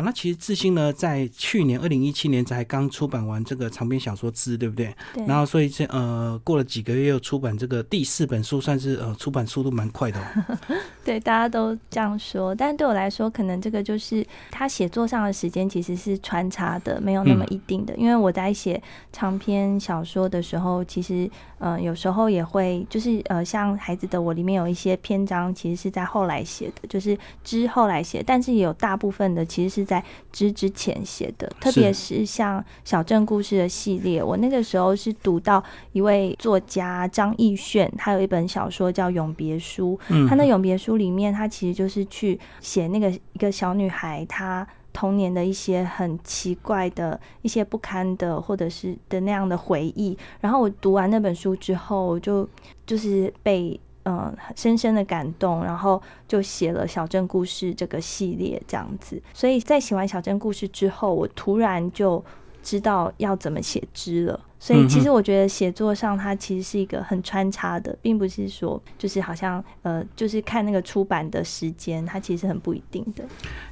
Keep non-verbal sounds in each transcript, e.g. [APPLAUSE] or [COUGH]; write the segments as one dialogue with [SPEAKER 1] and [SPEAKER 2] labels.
[SPEAKER 1] 好，那其实志新呢，在去年二零一七年才刚出版完这个长篇小说《之》，对不对？
[SPEAKER 2] 对。
[SPEAKER 1] 然后，所以这呃，过了几个月又出版这个第四本书，算是呃出版速度蛮快的。[LAUGHS]
[SPEAKER 2] 对，大家都这样说，但对我来说，可能这个就是他写作上的时间其实是穿插的，没有那么一定的。因为我在写长篇小说的时候，其实呃有时候也会就是呃像《孩子的我》里面有一些篇章，其实是在后来写的，就是之后来写，但是也有大部分的其实是在之之前写的，特别是像小镇故事的系列，我那个时候是读到一位作家张艺炫，他有一本小说叫《永别书》，他那《永别书》里面，他其实就是去写那个一个小女孩，她童年的一些很奇怪的一些不堪的，或者是的那样的回忆。然后我读完那本书之后，就就是被。嗯，深深的感动，然后就写了小镇故事这个系列这样子。所以在写完小镇故事之后，我突然就知道要怎么写之了。所以其实我觉得写作上它其实是一个很穿插的，并不是说就是好像呃就是看那个出版的时间，它其实很不一定的。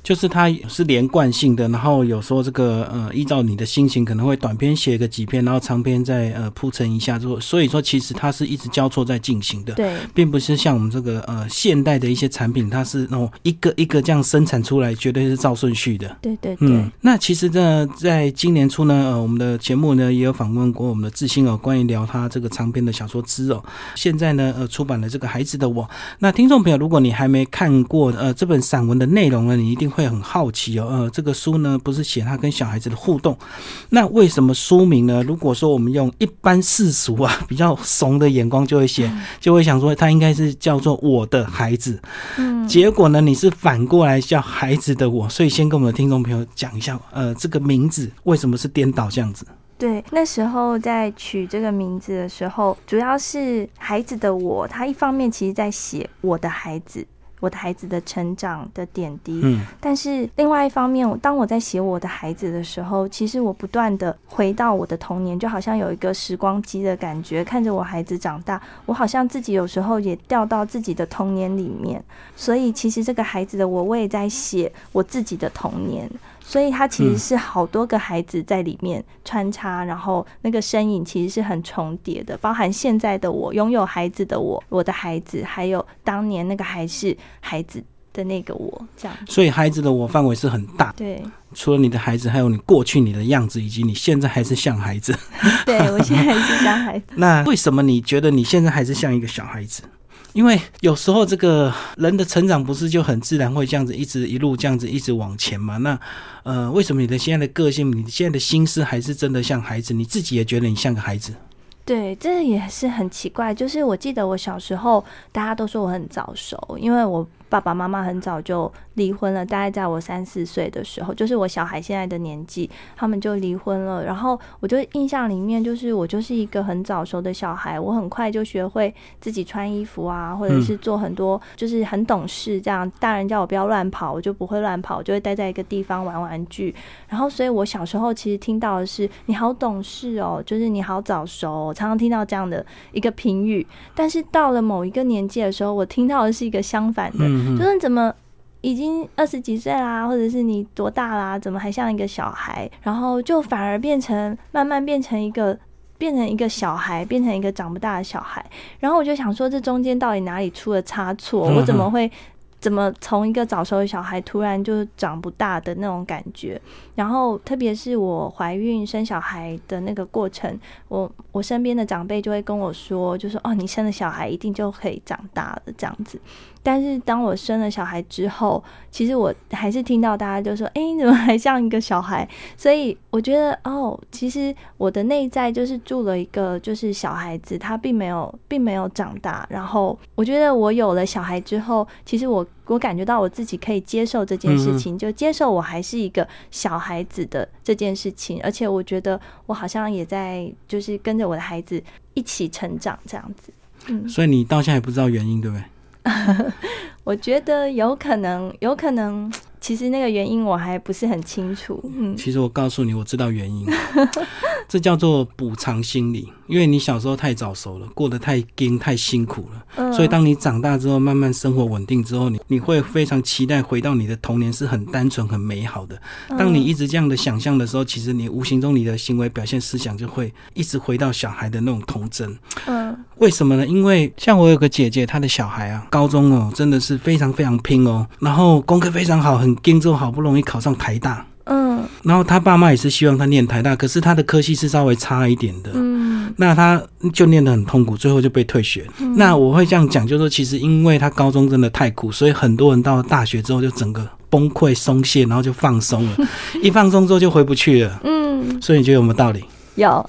[SPEAKER 1] 就是它是连贯性的，然后有时候这个呃依照你的心情可能会短篇写个几篇，然后长篇再呃铺陈一下之，后所以说其实它是一直交错在进行的。
[SPEAKER 2] 对，
[SPEAKER 1] 并不是像我们这个呃现代的一些产品，它是那种一个一个这样生产出来，绝对是照顺序的。
[SPEAKER 2] 对对对。
[SPEAKER 1] 那其实呢，在今年初呢，呃我们的节目呢也有访问。我们的志兴哦，关于聊他这个长篇的小说《之》哦，现在呢，呃，出版了这个《孩子的我》。那听众朋友，如果你还没看过呃这本散文的内容呢，你一定会很好奇哦。呃，这个书呢，不是写他跟小孩子的互动，那为什么书名呢？如果说我们用一般世俗啊 [LAUGHS] 比较怂的眼光，就会写，就会想说他应该是叫做我的孩子。嗯，结果呢，你是反过来叫孩子的我，所以先跟我们的听众朋友讲一下，呃，这个名字为什么是颠倒这样子？
[SPEAKER 2] 对，那时候在取这个名字的时候，主要是孩子的我，他一方面其实在写我的孩子，我的孩子的成长的点滴，嗯，但是另外一方面，当我在写我的孩子的时候，其实我不断的回到我的童年，就好像有一个时光机的感觉，看着我孩子长大，我好像自己有时候也掉到自己的童年里面，所以其实这个孩子的我，我也在写我自己的童年。所以它其实是好多个孩子在里面穿插，然后那个身影其实是很重叠的，包含现在的我，拥有孩子的我，我的孩子，还有当年那个还是孩子的那个我，这样。
[SPEAKER 1] 所以孩子的我范围是很大。
[SPEAKER 2] 对。
[SPEAKER 1] 除了你的孩子，还有你过去你的样子，以及你现在还是像孩子。[LAUGHS]
[SPEAKER 2] 对我现在还是像孩子。[LAUGHS]
[SPEAKER 1] 那为什么你觉得你现在还是像一个小孩子？因为有时候这个人的成长不是就很自然会这样子一直一路这样子一直往前嘛？那呃，为什么你的现在的个性，你现在的心思还是真的像孩子？你自己也觉得你像个孩子？
[SPEAKER 2] 对，这也是很奇怪。就是我记得我小时候，大家都说我很早熟，因为我。爸爸妈妈很早就离婚了，大概在我三四岁的时候，就是我小孩现在的年纪，他们就离婚了。然后我就印象里面，就是我就是一个很早熟的小孩，我很快就学会自己穿衣服啊，或者是做很多，就是很懂事。这样大人叫我不要乱跑，我就不会乱跑，我就会待在一个地方玩玩具。然后，所以我小时候其实听到的是你好懂事哦，就是你好早熟，常常听到这样的一个评语。但是到了某一个年纪的时候，我听到的是一个相反的。就是怎么已经二十几岁啦，或者是你多大啦？怎么还像一个小孩？然后就反而变成慢慢变成一个变成一个小孩，变成一个长不大的小孩。然后我就想说，这中间到底哪里出了差错？我怎么会？怎么从一个早熟的小孩突然就长不大的那种感觉？然后特别是我怀孕生小孩的那个过程，我我身边的长辈就会跟我说，就说哦，你生了小孩一定就可以长大了这样子。但是当我生了小孩之后，其实我还是听到大家就说，哎，你怎么还像一个小孩？所以我觉得哦，其实我的内在就是住了一个就是小孩子，他并没有并没有长大。然后我觉得我有了小孩之后，其实我。我感觉到我自己可以接受这件事情，就接受我还是一个小孩子的这件事情，而且我觉得我好像也在就是跟着我的孩子一起成长这样子。
[SPEAKER 1] 嗯，所以你到现在也不知道原因，对不对？[LAUGHS]
[SPEAKER 2] 我觉得有可能，有可能其实那个原因我还不是很清楚。嗯，
[SPEAKER 1] 其实我告诉你，我知道原因，[LAUGHS] 这叫做补偿心理。因为你小时候太早熟了，过得太艰太辛苦了，嗯所以当你长大之后，慢慢生活稳定之后，你你会非常期待回到你的童年是很单纯、很美好的。当你一直这样的想象的时候，其实你无形中你的行为表现、思想就会一直回到小孩的那种童真。嗯，为什么呢？因为像我有个姐姐，她的小孩啊，高中哦，真的是非常非常拼哦，然后功课非常好，很拼，之后好不容易考上台大。嗯，然后他爸妈也是希望他念台大，可是他的科系是稍微差一点的。嗯，那他就念得很痛苦，最后就被退学。那我会这样讲，就是说，其实因为他高中真的太苦，所以很多人到了大学之后就整个崩溃松懈，然后就放松了。一放松之后就回不去了。嗯，所以你觉得有没有道理？
[SPEAKER 2] 有。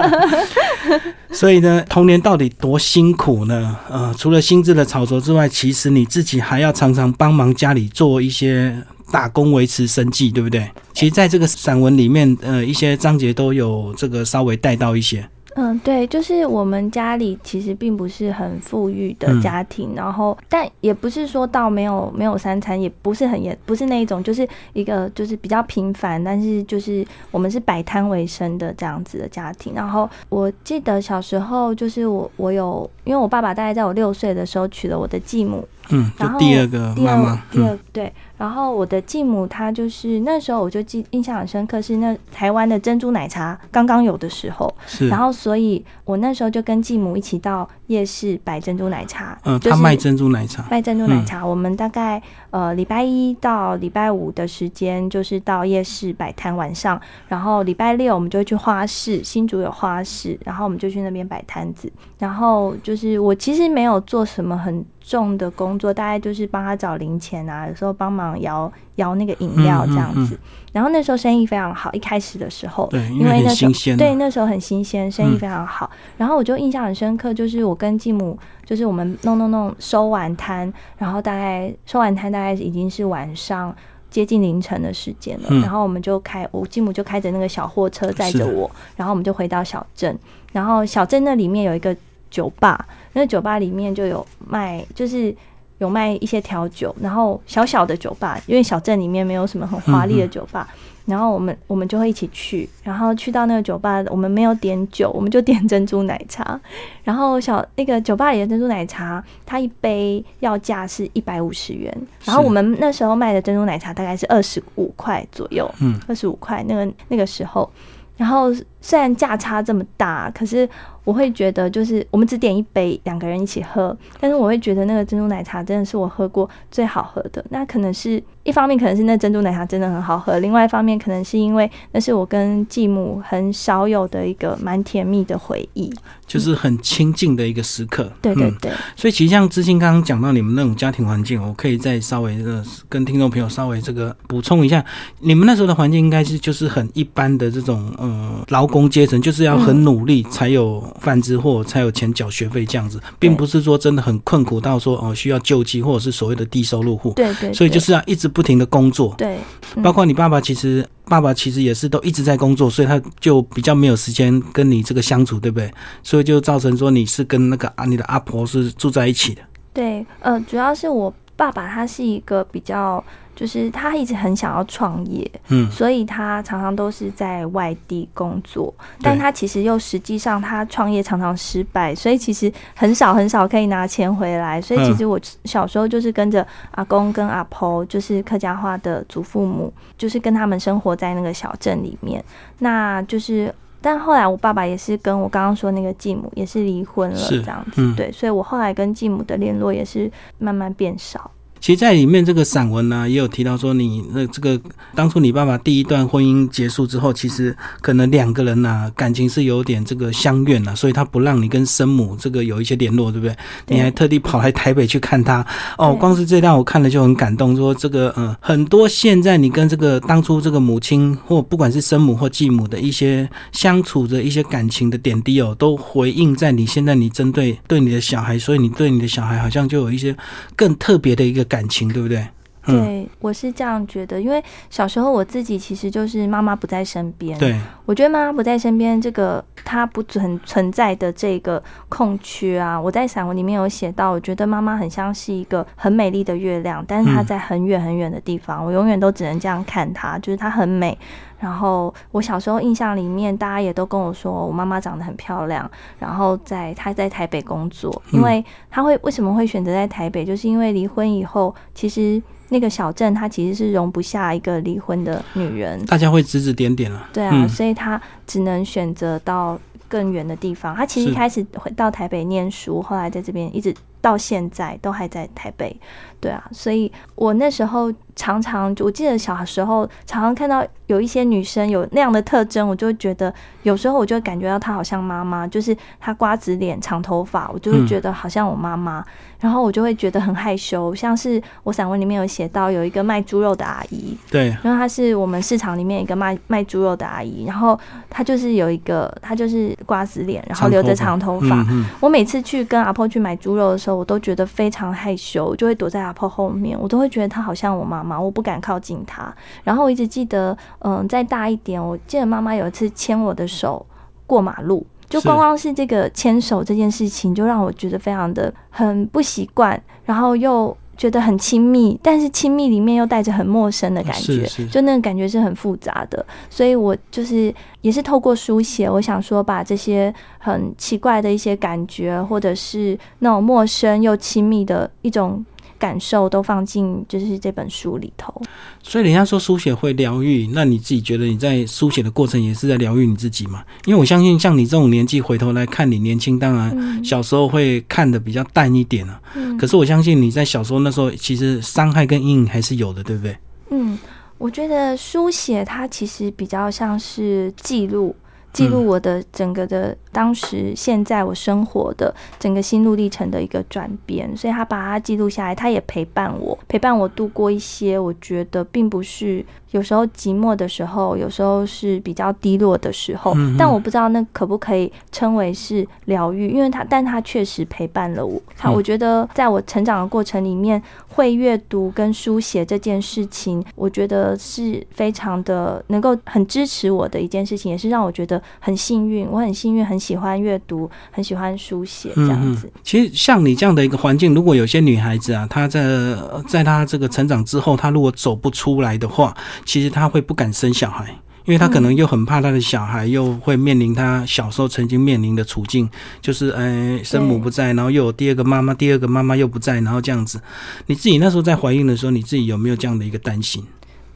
[SPEAKER 2] [LAUGHS]
[SPEAKER 1] 所以呢，童年到底多辛苦呢？呃，除了心智的炒作之外，其实你自己还要常常帮忙家里做一些。打工维持生计，对不对？其实，在这个散文里面，呃，一些章节都有这个稍微带到一些。
[SPEAKER 2] 嗯，对，就是我们家里其实并不是很富裕的家庭，然后但也不是说到没有没有三餐，也不是很严，不是那一种，就是一个就是比较平凡，但是就是我们是摆摊为生的这样子的家庭。然后我记得小时候，就是我我有，因为我爸爸大概在我六岁的时候娶了我的继母。
[SPEAKER 1] 嗯，然后第二个妈妈，
[SPEAKER 2] 第二对，然后我的继母她就是那时候我就记印象很深刻，是那台湾的珍珠奶茶刚刚有的时候，
[SPEAKER 1] 是，
[SPEAKER 2] 然后所以我那时候就跟继母一起到夜市摆珍珠奶茶，
[SPEAKER 1] 嗯，他卖珍珠奶茶，
[SPEAKER 2] 卖珍珠奶茶，我们大概呃礼拜一到礼拜五的时间就是到夜市摆摊晚上，然后礼拜六我们就去花市，新竹有花市，然后我们就去那边摆摊子，然后就是我其实没有做什么很。重的工作大概就是帮他找零钱啊，有时候帮忙摇摇那个饮料这样子。然后那时候生意非常好，一开始的时候，
[SPEAKER 1] 对，因为那时候
[SPEAKER 2] 对那时候很新鲜，生意非常好。然后我就印象很深刻，就是我跟继母，就是我们弄弄弄收完摊，然后大概收完摊大概已经是晚上接近凌晨的时间了。然后我们就开，我继母就开着那个小货车载着我，然后我们就回到小镇。然后小镇那里面有一个酒吧。那酒吧里面就有卖，就是有卖一些调酒，然后小小的酒吧，因为小镇里面没有什么很华丽的酒吧，然后我们我们就会一起去，然后去到那个酒吧，我们没有点酒，我们就点珍珠奶茶，然后小那个酒吧里的珍珠奶茶，它一杯要价是一百五十元，然后我们那时候卖的珍珠奶茶大概是二十五块左右，嗯，二十五块那个那个时候，然后虽然价差这么大，可是。我会觉得，就是我们只点一杯，两个人一起喝，但是我会觉得那个珍珠奶茶真的是我喝过最好喝的。那可能是一方面，可能是那珍珠奶茶真的很好喝；，另外一方面，可能是因为那是我跟继母很少有的一个蛮甜蜜的回忆，
[SPEAKER 1] 就是很亲近的一个时刻。
[SPEAKER 2] 对对对。
[SPEAKER 1] 所以其实像知心刚刚讲到你们那种家庭环境，我可以再稍微的跟听众朋友稍微这个补充一下，你们那时候的环境应该是就是很一般的这种呃劳工阶层，就是要很努力才有。饭吃或才有钱缴学费这样子，并不是说真的很困苦到说哦需要救济或者是所谓的低收入户。
[SPEAKER 2] 对对。
[SPEAKER 1] 所以就是要一直不停的工作。
[SPEAKER 2] 对。
[SPEAKER 1] 包括你爸爸，其实爸爸其实也是都一直在工作，所以他就比较没有时间跟你这个相处，对不对？所以就造成说你是跟那个啊你的阿婆是住在一起的。
[SPEAKER 2] 对，呃，主要是我爸爸他是一个比较。就是他一直很想要创业，嗯，所以他常常都是在外地工作，但他其实又实际上他创业常常失败，所以其实很少很少可以拿钱回来。所以其实我小时候就是跟着阿公跟阿婆，就是客家话的祖父母，就是跟他们生活在那个小镇里面。那就是，但后来我爸爸也是跟我刚刚说那个继母也是离婚了，这样子，对，所以我后来跟继母的联络也是慢慢变少。
[SPEAKER 1] 其实，在里面这个散文呢，也有提到说，你那这个当初你爸爸第一段婚姻结束之后，其实可能两个人呐感情是有点这个相怨了，所以他不让你跟生母这个有一些联络，对不对？你还特地跑来台北去看他哦。光是这段我看了就很感动，说这个嗯，很多现在你跟这个当初这个母亲或不管是生母或继母的一些相处的一些感情的点滴哦，都回应在你现在你针对对你的小孩，所以你对你的小孩好像就有一些更特别的一个。感情对不对？
[SPEAKER 2] 对，我是这样觉得，因为小时候我自己其实就是妈妈不在身边。
[SPEAKER 1] 对，
[SPEAKER 2] 我觉得妈妈不在身边，这个她不存存在的这个空缺啊，我在散文里面有写到，我觉得妈妈很像是一个很美丽的月亮，但是她在很远很远的地方，我永远都只能这样看她，就是她很美。然后我小时候印象里面，大家也都跟我说，我妈妈长得很漂亮。然后在她在台北工作，因为她会为什么会选择在台北，就是因为离婚以后，其实那个小镇它其实是容不下一个离婚的女人，
[SPEAKER 1] 大家会指指点点了。
[SPEAKER 2] 对啊，所以她只能选择到更远的地方。她其实一开始回到台北念书，后来在这边一直到现在都还在台北。对啊，所以我那时候常常，我记得小时候常常看到有一些女生有那样的特征，我就会觉得有时候我就感觉到她好像妈妈，就是她瓜子脸、长头发，我就会觉得好像我妈妈，然后我就会觉得很害羞。像是我散文里面有写到有一个卖猪肉的阿姨，[LAUGHS]
[SPEAKER 1] 对，
[SPEAKER 2] 然后她是我们市场里面一个卖卖猪肉的阿姨，然后她就是有一个，她就是瓜子脸，然后留着长头发。我每次去跟阿婆去买猪肉的时候，我都觉得非常害羞，就会躲在阿。婆后面，我都会觉得她好像我妈妈，我不敢靠近她。然后我一直记得，嗯，再大一点，我记得妈妈有一次牵我的手过马路，就光光是这个牵手这件事情，就让我觉得非常的很不习惯，然后又觉得很亲密，但是亲密里面又带着很陌生的感觉，就那个感觉是很复杂的。所以我就是也是透过书写，我想说把这些很奇怪的一些感觉，或者是那种陌生又亲密的一种。感受都放进就是这本书里头，
[SPEAKER 1] 所以人家说书写会疗愈，那你自己觉得你在书写的过程也是在疗愈你自己吗？因为我相信像你这种年纪回头来看你年轻，当然小时候会看的比较淡一点啊。嗯，可是我相信你在小时候那时候其实伤害跟阴影还是有的，对不对？
[SPEAKER 2] 嗯，我觉得书写它其实比较像是记录，记录我的整个的。当时、现在我生活的整个心路历程的一个转变，所以他把它记录下来，他也陪伴我，陪伴我度过一些我觉得并不是有时候寂寞的时候，有时候是比较低落的时候。但我不知道那可不可以称为是疗愈，因为他，但他确实陪伴了我。他我觉得在我成长的过程里面，会阅读跟书写这件事情，我觉得是非常的能够很支持我的一件事情，也是让我觉得很幸运。我很幸运，很。喜欢阅读，很喜欢书写，这样子。
[SPEAKER 1] 其实像你这样的一个环境，如果有些女孩子啊，她在在她这个成长之后，她如果走不出来的话，其实她会不敢生小孩，因为她可能又很怕她的小孩又会面临她小时候曾经面临的处境，就是哎，生母不在，然后又有第二个妈妈，第二个妈妈又不在，然后这样子。你自己那时候在怀孕的时候，你自己有没有这样的一个担心？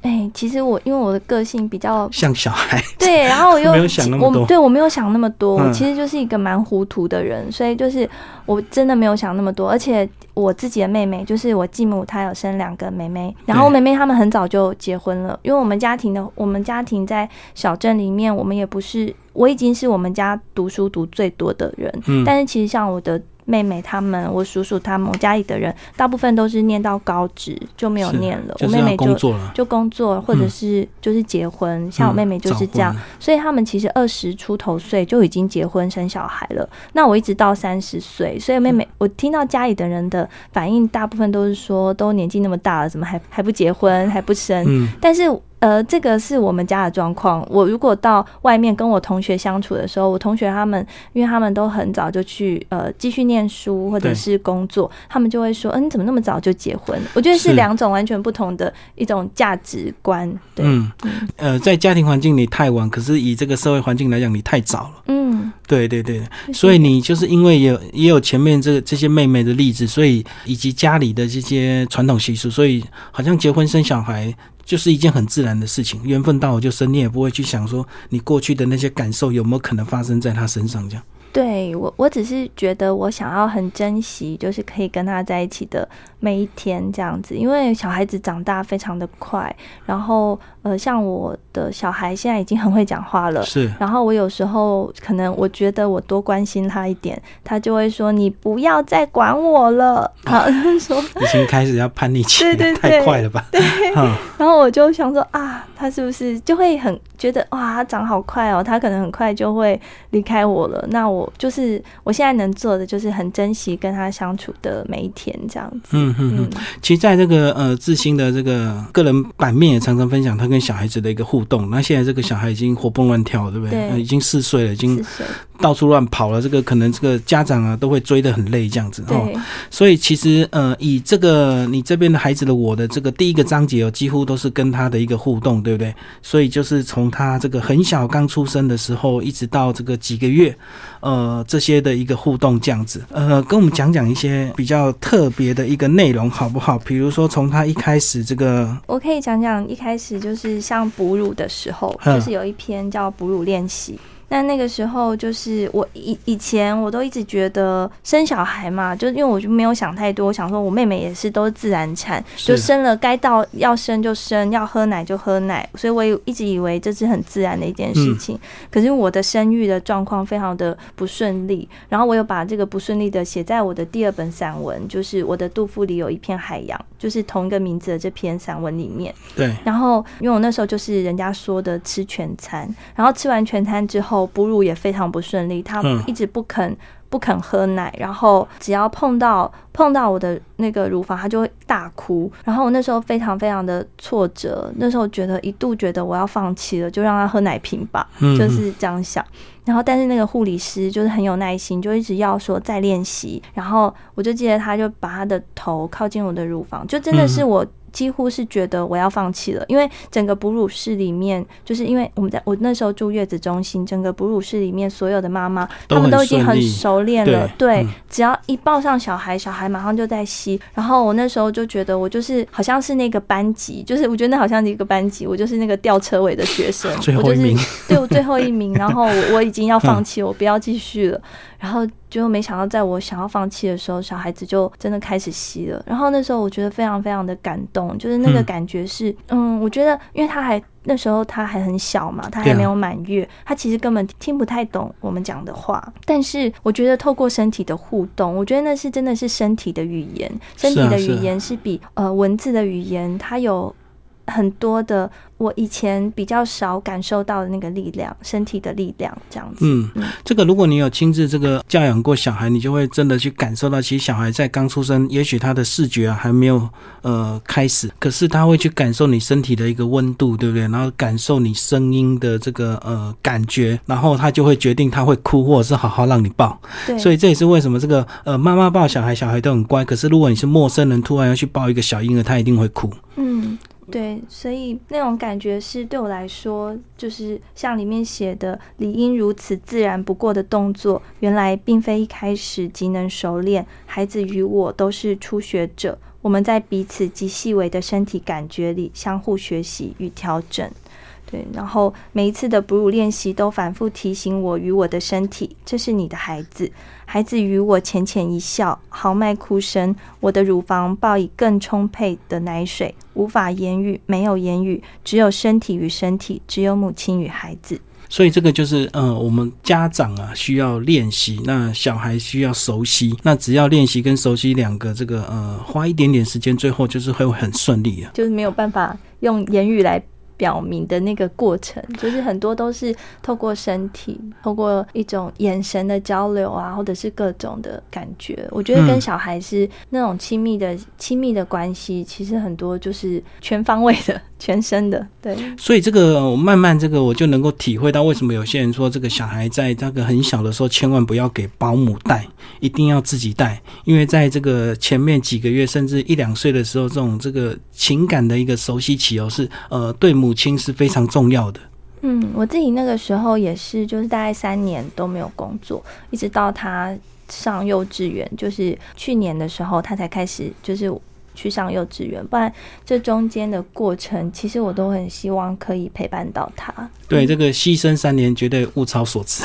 [SPEAKER 2] 哎，其实我因为我的个性比较 [LAUGHS]
[SPEAKER 1] 像小孩，[LAUGHS]
[SPEAKER 2] 对，然后我又
[SPEAKER 1] 没有想那么多，
[SPEAKER 2] 对我没有想那么多，我其实就是一个蛮糊涂的人，所以就是我真的没有想那么多。而且我自己的妹妹，就是我继母，她有生两个妹妹，然后妹妹她们很早就结婚了。因为我们家庭的，我们家庭在小镇里面，我们也不是，我已经是我们家读书读最多的人，嗯，但是其实像我的。妹妹他们，我叔叔他们，我家里的人大部分都是念到高职就没有念了。我妹妹就就工作，或者是就是结婚。像我妹妹就是这样，所以他们其实二十出头岁就已经结婚生小孩了。那我一直到三十岁，所以妹妹我听到家里的人的反应，大部分都是说，都年纪那么大了，怎么还还不结婚还不生？但是。呃，这个是我们家的状况。我如果到外面跟我同学相处的时候，我同学他们，因为他们都很早就去呃继续念书或者是工作，他们就会说：“嗯，你怎么那么早就结婚？”我觉得是两种完全不同的一种价值观。对，嗯，
[SPEAKER 1] 呃，在家庭环境里太晚，可是以这个社会环境来讲，你太早了。嗯，对对对，所以你就是因为有也有前面这这些妹妹的例子，所以以及家里的这些传统习俗，所以好像结婚生小孩。就是一件很自然的事情，缘分到我就生，你也不会去想说你过去的那些感受有没有可能发生在他身上这样。
[SPEAKER 2] 对我，我只是觉得我想要很珍惜，就是可以跟他在一起的每一天这样子，因为小孩子长大非常的快，然后呃，像我的小孩现在已经很会讲话了，
[SPEAKER 1] 是。
[SPEAKER 2] 然后我有时候可能我觉得我多关心他一点，他就会说：“你不要再管我了。”好，说
[SPEAKER 1] 已经开始要叛逆期，
[SPEAKER 2] 对对
[SPEAKER 1] 太快了吧？
[SPEAKER 2] 对。然后我就想说啊，他是不是就会很觉得哇，他长好快哦，他可能很快就会离开我了。那我就是我现在能做的就是很珍惜跟他相处的每一天，这样子。
[SPEAKER 1] 嗯嗯嗯。其实在这个呃自新的这个个人版面也常常分享他。跟小孩子的一个互动，那现在这个小孩已经活蹦乱跳，对不对？已经四岁了，已经到处乱跑了。这个可能这个家长啊都会追得很累，这样子哦。所以其实呃，以这个你这边的孩子的我的这个第一个章节哦，几乎都是跟他的一个互动，对不对？所以就是从他这个很小刚出生的时候，一直到这个几个月，呃，这些的一个互动这样子。呃，跟我们讲讲一些比较特别的一个内容好不好？比如说从他一开始这个，
[SPEAKER 2] 我可以讲讲一开始就是。是像哺乳的时候，就是有一篇叫哺乳练习。那那个时候，就是我以以前我都一直觉得生小孩嘛，就因为我就没有想太多，想说我妹妹也是都是自然产，就生了该到要生就生，要喝奶就喝奶，所以我也一直以为这是很自然的一件事情。可是我的生育的状况非常的不顺利，然后我有把这个不顺利的写在我的第二本散文，就是我的杜甫里有一片海洋，就是同一个名字的这篇散文里面。
[SPEAKER 1] 对。
[SPEAKER 2] 然后因为我那时候就是人家说的吃全餐，然后吃完全餐之后。哺乳也非常不顺利，他一直不肯不肯喝奶，然后只要碰到碰到我的那个乳房，他就会大哭。然后我那时候非常非常的挫折，那时候觉得一度觉得我要放弃了，就让他喝奶瓶吧，就是这样想。然后但是那个护理师就是很有耐心，就一直要说再练习。然后我就记得他就把他的头靠近我的乳房，就真的是我。几乎是觉得我要放弃了，因为整个哺乳室里面，就是因为我们在我那时候住月子中心，整个哺乳室里面所有的妈妈，他们都已经很熟练了。对，只要一抱上小孩，小孩马上就在吸。然后我那时候就觉得，我就是好像是那个班级，就是我觉得那好像是一个班级，我就是那个吊车尾的学生，
[SPEAKER 1] 最后一名。
[SPEAKER 2] 对，我最后一名。然后我我已经要放弃，我不要继续了。然后就没想到，在我想要放弃的时候，小孩子就真的开始吸了。然后那时候我觉得非常非常的感动，就是那个感觉是，嗯，我觉得因为他还那时候他还很小嘛，他还没有满月，他其实根本听不太懂我们讲的话。但是我觉得透过身体的互动，我觉得那是真的是身体的语言，身体的语言是比呃文字的语言，它有很多的。我以前比较少感受到的那个力量，身体的力量这样子。
[SPEAKER 1] 嗯，这个如果你有亲自这个教养过小孩，你就会真的去感受到，其实小孩在刚出生，也许他的视觉啊还没有呃开始，可是他会去感受你身体的一个温度，对不对？然后感受你声音的这个呃感觉，然后他就会决定他会哭，或者是好好让你抱。
[SPEAKER 2] 对，
[SPEAKER 1] 所以这也是为什么这个呃妈妈抱小孩，小孩都很乖，可是如果你是陌生人，突然要去抱一个小婴儿，他一定会哭。
[SPEAKER 2] 嗯。对，所以那种感觉是对我来说，就是像里面写的，理应如此自然不过的动作，原来并非一开始即能熟练。孩子与我都是初学者，我们在彼此极细微的身体感觉里相互学习与调整。对，然后每一次的哺乳练习都反复提醒我与我的身体，这是你的孩子。孩子与我浅浅一笑，豪迈哭声，我的乳房报以更充沛的奶水，无法言语，没有言语，只有身体与身体，只有母亲与孩子。
[SPEAKER 1] 所以这个就是，呃，我们家长啊需要练习，那小孩需要熟悉，那只要练习跟熟悉两个，这个呃，花一点点时间，最后就是会很顺利啊。
[SPEAKER 2] 就是没有办法用言语来。表明的那个过程，就是很多都是透过身体，透过一种眼神的交流啊，或者是各种的感觉。我觉得跟小孩是那种亲密的、亲密的关系，其实很多就是全方位的。全身的对，
[SPEAKER 1] 所以这个慢慢这个我就能够体会到为什么有些人说这个小孩在那个很小的时候千万不要给保姆带，一定要自己带，因为在这个前面几个月甚至一两岁的时候，这种这个情感的一个熟悉期哦，是呃对母亲是非常重要的。
[SPEAKER 2] 嗯，我自己那个时候也是，就是大概三年都没有工作，一直到他上幼稚园，就是去年的时候他才开始就是。去上幼稚园，不然这中间的过程，其实我都很希望可以陪伴到他。
[SPEAKER 1] 对，这个牺牲三年绝对物超所值。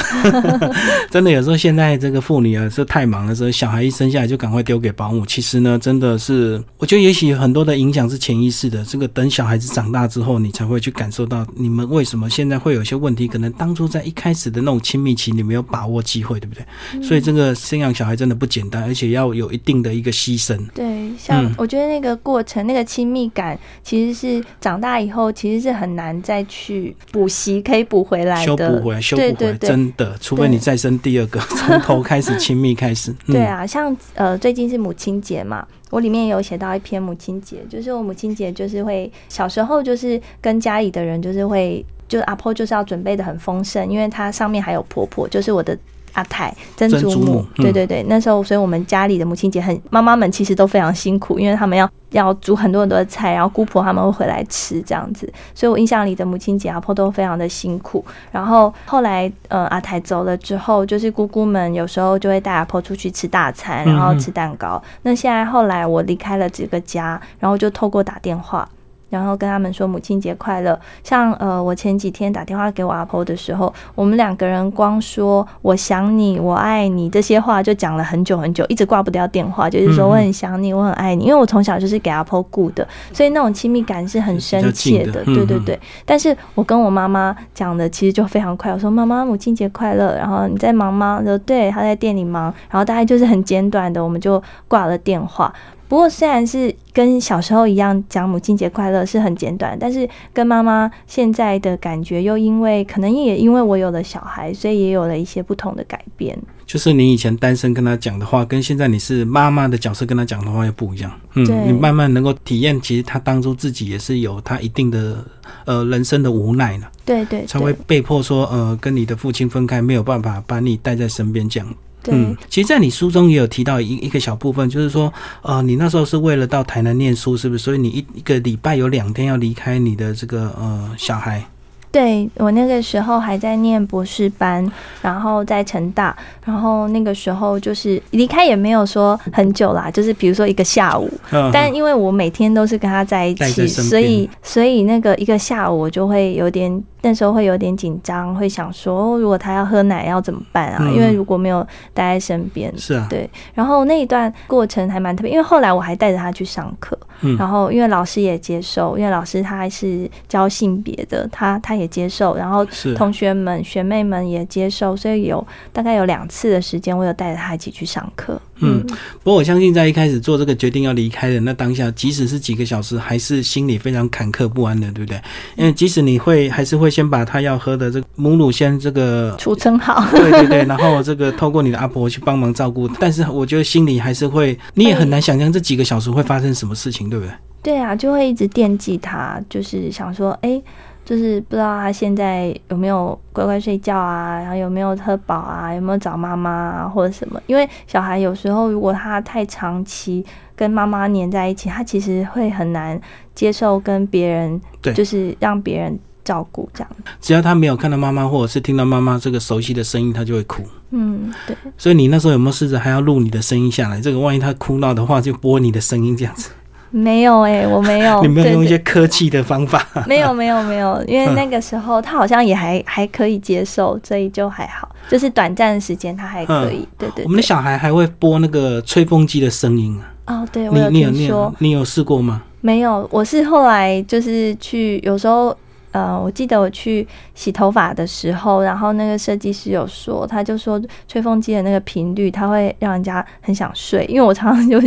[SPEAKER 1] [LAUGHS] 真的有时候现在这个妇女啊是太忙了，说小孩一生下来就赶快丢给保姆。其实呢，真的是我觉得也许很多的影响是潜意识的。这个等小孩子长大之后，你才会去感受到你们为什么现在会有些问题，可能当初在一开始的那种亲密期你没有把握机会，对不对？所以这个生养小孩真的不简单，而且要有一定的一个牺牲。
[SPEAKER 2] 对，像我觉得那个过程，那个亲密感，其实是长大以后其实是很难再去补习，可以补回来的，
[SPEAKER 1] 修补回来，修补回来，真的，除非你再生第二个，从头开始亲密开始。
[SPEAKER 2] 对啊，像呃，最近是母亲节嘛，我里面也有写到一篇母亲节，就是我母亲节就是会小时候就是跟家里的人就是会，就是阿婆就是要准备的很丰盛，因为它上面还有婆婆，就是我的。阿太、曾祖母，对对对，那时候，所以我们家里的母亲节很，妈妈们其实都非常辛苦，因为他们要要煮很多很多的菜，然后姑婆他们会回来吃这样子，所以我印象里的母亲节阿婆都非常的辛苦。然后后来，呃，阿太走了之后，就是姑姑们有时候就会带阿婆出去吃大餐，然后吃蛋糕。那现在后来我离开了这个家，然后就透过打电话。然后跟他们说母亲节快乐。像呃，我前几天打电话给我阿婆的时候，我们两个人光说我想你，我爱你这些话就讲了很久很久，一直挂不掉电话，就是说我很想你，我很爱你。因为我从小就是给阿婆顾的，所以那种亲密感是很深切的。对对对。但是我跟我妈妈讲的其实就非常快，我说妈妈母亲节快乐。然后你在忙吗？说对，她在店里忙。然后大概就是很简短的，我们就挂了电话。不过虽然是跟小时候一样讲母亲节快乐是很简短，但是跟妈妈现在的感觉又因为可能也因为我有了小孩，所以也有了一些不同的改变。
[SPEAKER 1] 就是你以前单身跟他讲的话，跟现在你是妈妈的角色跟他讲的话又不一样。嗯，你慢慢能够体验，其实他当初自己也是有他一定的呃人生的无奈呢。
[SPEAKER 2] 对对，
[SPEAKER 1] 才会被迫说呃跟你的父亲分开，没有办法把你带在身边这样。
[SPEAKER 2] 嗯，
[SPEAKER 1] 其实，在你书中也有提到一一个小部分，就是说，呃，你那时候是为了到台南念书，是不是？所以你一一个礼拜有两天要离开你的这个呃小孩。
[SPEAKER 2] 对我那个时候还在念博士班，然后在成大，然后那个时候就是离开也没有说很久啦，就是比如说一个下午，但因为我每天都是跟他在一起，所以所以那个一个下午我就会有点。那时候会有点紧张，会想说，如果他要喝奶要怎么办啊？因为如果没有待在身边，
[SPEAKER 1] 是啊，
[SPEAKER 2] 对。然后那一段过程还蛮特别，因为后来我还带着他去上课，然后因为老师也接受，因为老师他还是教性别的，他他也接受，然后同学们学妹们也接受，所以有大概有两次的时间，我有带着他一起去上课。
[SPEAKER 1] 嗯，不过我相信在一开始做这个决定要离开的那当下，即使是几个小时，还是心里非常坎坷不安的，对不对？因为即使你会还是会。先把他要喝的这个母乳先这个
[SPEAKER 2] 储存好，[LAUGHS]
[SPEAKER 1] 对对对，然后这个透过你的阿婆去帮忙照顾，但是我觉得心里还是会，你也很难想象这几个小时会发生什么事情，对不对？
[SPEAKER 2] 对啊，就会一直惦记他，就是想说，哎，就是不知道他现在有没有乖乖睡觉啊，然后有没有喝饱啊，有没有找妈妈啊，或者什么？因为小孩有时候如果他太长期跟妈妈黏在一起，他其实会很难接受跟别人，
[SPEAKER 1] 对，
[SPEAKER 2] 就是让别人。照顾这样，
[SPEAKER 1] 只要他没有看到妈妈，或者是听到妈妈这个熟悉的声音，他就会哭。
[SPEAKER 2] 嗯，对。
[SPEAKER 1] 所以你那时候有没有试着还要录你的声音下来？这个万一他哭闹的话，就播你的声音这样子。
[SPEAKER 2] 没有哎，[LAUGHS] 我没有。
[SPEAKER 1] 你没有用一些科技的方法？[LAUGHS]
[SPEAKER 2] 没有，没有，没有。[LAUGHS] 因为那个时候他好像也还还可以接受，所以就还好。就是短暂的时间他还可以。对对。
[SPEAKER 1] 我们的小孩还会播那个吹风机的声音
[SPEAKER 2] 啊。哦，对，我有听说。
[SPEAKER 1] 你有试过吗？
[SPEAKER 2] 没有，我是后来就是去有时候。呃，我记得我去洗头发的时候，然后那个设计师有说，他就说吹风机的那个频率，它会让人家很想睡。因为我常常就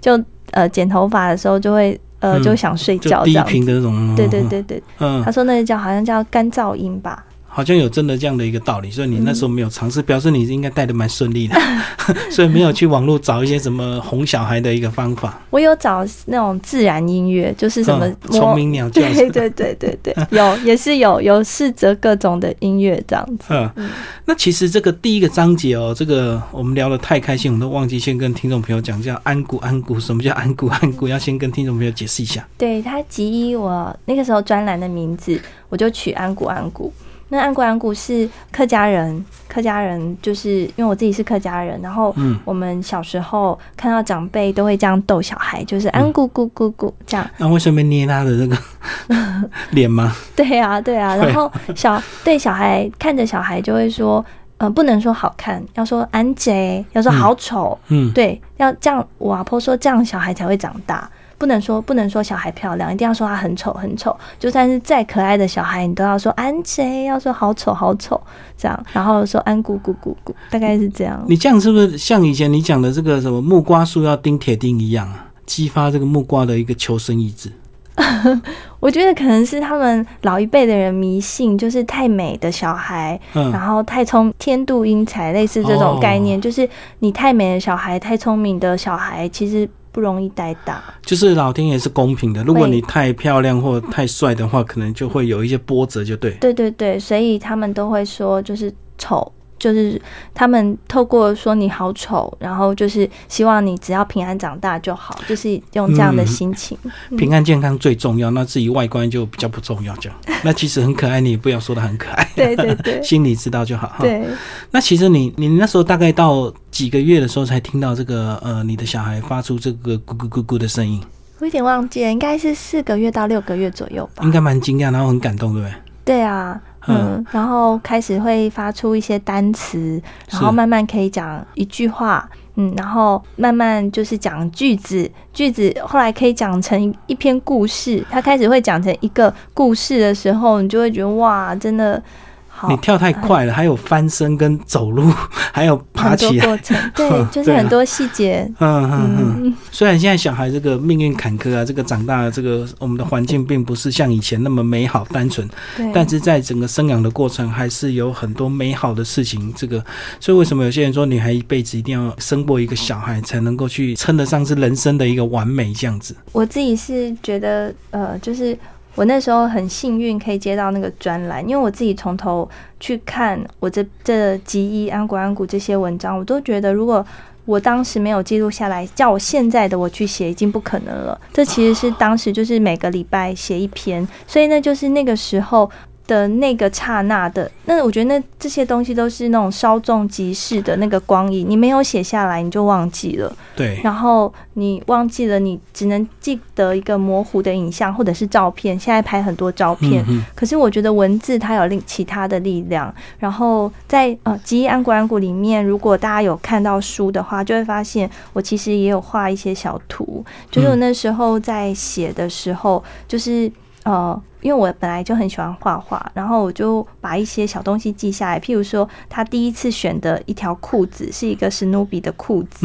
[SPEAKER 2] 就呃剪头发的时候就会呃就想睡觉，这样
[SPEAKER 1] 低频的那种。
[SPEAKER 2] 对对对对，嗯，他说那个叫好像叫干燥音吧。
[SPEAKER 1] 好像有真的这样的一个道理，所以你那时候没有尝试，表示你应该带的蛮顺利的，[LAUGHS] 所以没有去网络找一些什么哄小孩的一个方法。
[SPEAKER 2] 我有找那种自然音乐，就是什么
[SPEAKER 1] 虫鸣鸟叫，[LAUGHS]
[SPEAKER 2] 对对对对对，[LAUGHS] 有也是有有试着各种的音乐这样子。
[SPEAKER 1] 嗯，那其实这个第一个章节哦，这个我们聊的太开心，我们都忘记先跟听众朋友讲叫安谷安谷，什么叫安谷安谷？要先跟听众朋友解释一下。
[SPEAKER 2] 对他，吉一我那个时候专栏的名字，我就取安谷安谷。那安国安谷是客家人，客家人就是因为我自己是客家人，然后
[SPEAKER 1] 嗯
[SPEAKER 2] 我们小时候看到长辈都会这样逗小孩，就是安咕咕咕咕这样。
[SPEAKER 1] 那为什么捏他的那个 [LAUGHS] 脸吗？[LAUGHS]
[SPEAKER 2] 对啊，对啊，然后小对小孩看着小孩就会说，呃，不能说好看，要说安贼，要说好丑，
[SPEAKER 1] 嗯，
[SPEAKER 2] 对，要这样。我阿婆说这样小孩才会长大，不能说不能说小孩漂亮，一定要说他很丑很丑。就算是再可爱的小孩，你都要说安杰，要说好丑好丑这样，然后说安姑姑姑姑，大概是这样。
[SPEAKER 1] 你这样是不是像以前你讲的这个什么木瓜树要钉铁钉一样啊？激发这个木瓜的一个求生意志。[LAUGHS]
[SPEAKER 2] 我觉得可能是他们老一辈的人迷信，就是太美的小孩，然
[SPEAKER 1] 嗯，
[SPEAKER 2] 后太聪天妒英才，类似这种概念，
[SPEAKER 1] 哦
[SPEAKER 2] 就是你太美的小孩、太聪明的小孩，其实不容易带大。
[SPEAKER 1] 就是老天爷是公平的，如果你太漂亮或太帅的话，可能就会有一些波折，就对。
[SPEAKER 2] 对对对，所以他们都会说，就是丑，就是他们透过说你好丑，然后就是希望你只要平安长大就好，就是用这样的
[SPEAKER 1] 嗯
[SPEAKER 2] 心情。
[SPEAKER 1] 平安健康最重要，那至于外观就比较不重要。这样，那其实很可爱，你也不要说的很可爱，[LAUGHS]
[SPEAKER 2] 对对对 [LAUGHS]
[SPEAKER 1] 心里知道就好。哈。
[SPEAKER 2] 对，
[SPEAKER 1] 那其实你你那时候大概到几个月的时候才听到这个呃，你的小孩发出这个咕咕咕咕的声音，
[SPEAKER 2] 我有点忘记了，应该是四个月到六个月左右吧
[SPEAKER 1] 应。该蛮惊讶，然后很感动，对不对？
[SPEAKER 2] 对啊，嗯，然后开始会发出一些单词，然后慢慢可以讲一句话，嗯，然后慢慢就是讲句子，句子后来可以讲成一篇故事。他开始会讲成一个故事的时候，你就会觉得哇，真的好
[SPEAKER 1] 你跳太快了，还有翻身跟走路，[LAUGHS] 还有爬
[SPEAKER 2] 很多
[SPEAKER 1] 起来，
[SPEAKER 2] 过程，对，[LAUGHS] 就是很多细节，
[SPEAKER 1] 嗯嗯嗯。
[SPEAKER 2] 嗯，
[SPEAKER 1] 虽然现在小孩这个命运坎坷啊，这个长大了这个我们的环境并不是像以前那么美好单纯，
[SPEAKER 2] 对，
[SPEAKER 1] 但是在整个生养的过程，还是有很多美好的事情。这个，所以为什么有些人说女孩一辈子一定要生过一个小孩，才能够去称得上是人生的一个完美这样子？
[SPEAKER 2] 我自己是觉得，呃，就是我那时候很幸运可以接到那个专栏，因为我自己从头去看我这这集一安谷安谷这些文章，我都觉得如果我当时没有记录下来，叫我现在的我去写，已经不可能了。这其实是当时就是每个礼拜写一篇，所以呢就是那个时候。的那个刹那的，那我觉得那这些东西都是那种稍纵即逝的那个光影，你没有写下来，你就忘记了。
[SPEAKER 1] 对，
[SPEAKER 2] 然后你忘记了，你只能记得一个模糊的影像或者是照片。现在拍很多照片，
[SPEAKER 1] 嗯
[SPEAKER 2] 可是我觉得文字它有另其他的力量。然后在呃《吉伊安古安古》里面，如果大家有看到书的话，就会发现我其实也有画一些小图。就是我那时候在写的时候，就是呃。因为我本来就很喜欢画画，然后我就把一些小东西记下来，譬如说他第一次选的一条裤子是一个史努比的裤子，